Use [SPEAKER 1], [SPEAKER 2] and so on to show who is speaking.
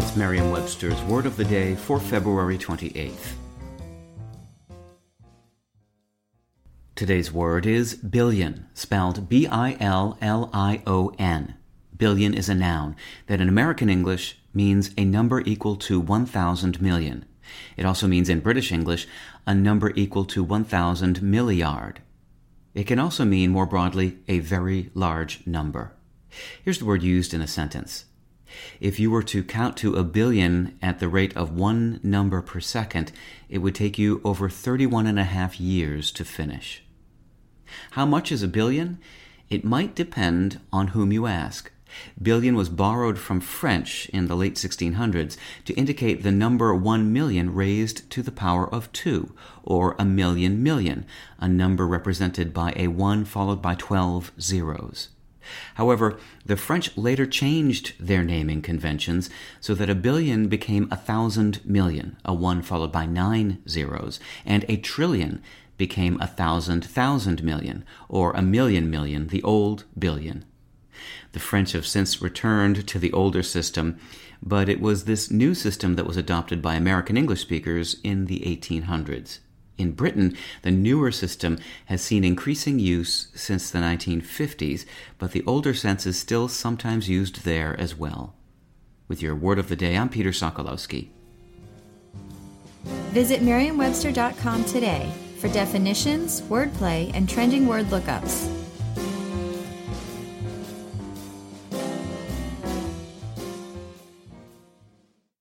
[SPEAKER 1] It's Merriam Webster's Word of the Day for February 28th. Today's word is billion, spelled B I L L I O N. Billion is a noun that in American English means a number equal to 1,000 million. It also means in British English a number equal to 1,000 milliard. It can also mean more broadly a very large number. Here's the word used in a sentence. If you were to count to a billion at the rate of one number per second, it would take you over 31 and a half years to finish. How much is a billion? It might depend on whom you ask. Billion was borrowed from French in the late 1600s to indicate the number 1 million raised to the power of 2, or a million million, a number represented by a 1 followed by 12 zeros. However, the French later changed their naming conventions so that a billion became a thousand million, a one followed by nine zeros, and a trillion became a thousand thousand million, or a million million, the old billion. The French have since returned to the older system, but it was this new system that was adopted by American English speakers in the 1800s. In Britain, the newer system has seen increasing use since the 1950s, but the older sense is still sometimes used there as well. With your word of the day, I'm Peter Sokolowski.
[SPEAKER 2] Visit Merriam-Webster.com today for definitions, wordplay, and trending word lookups.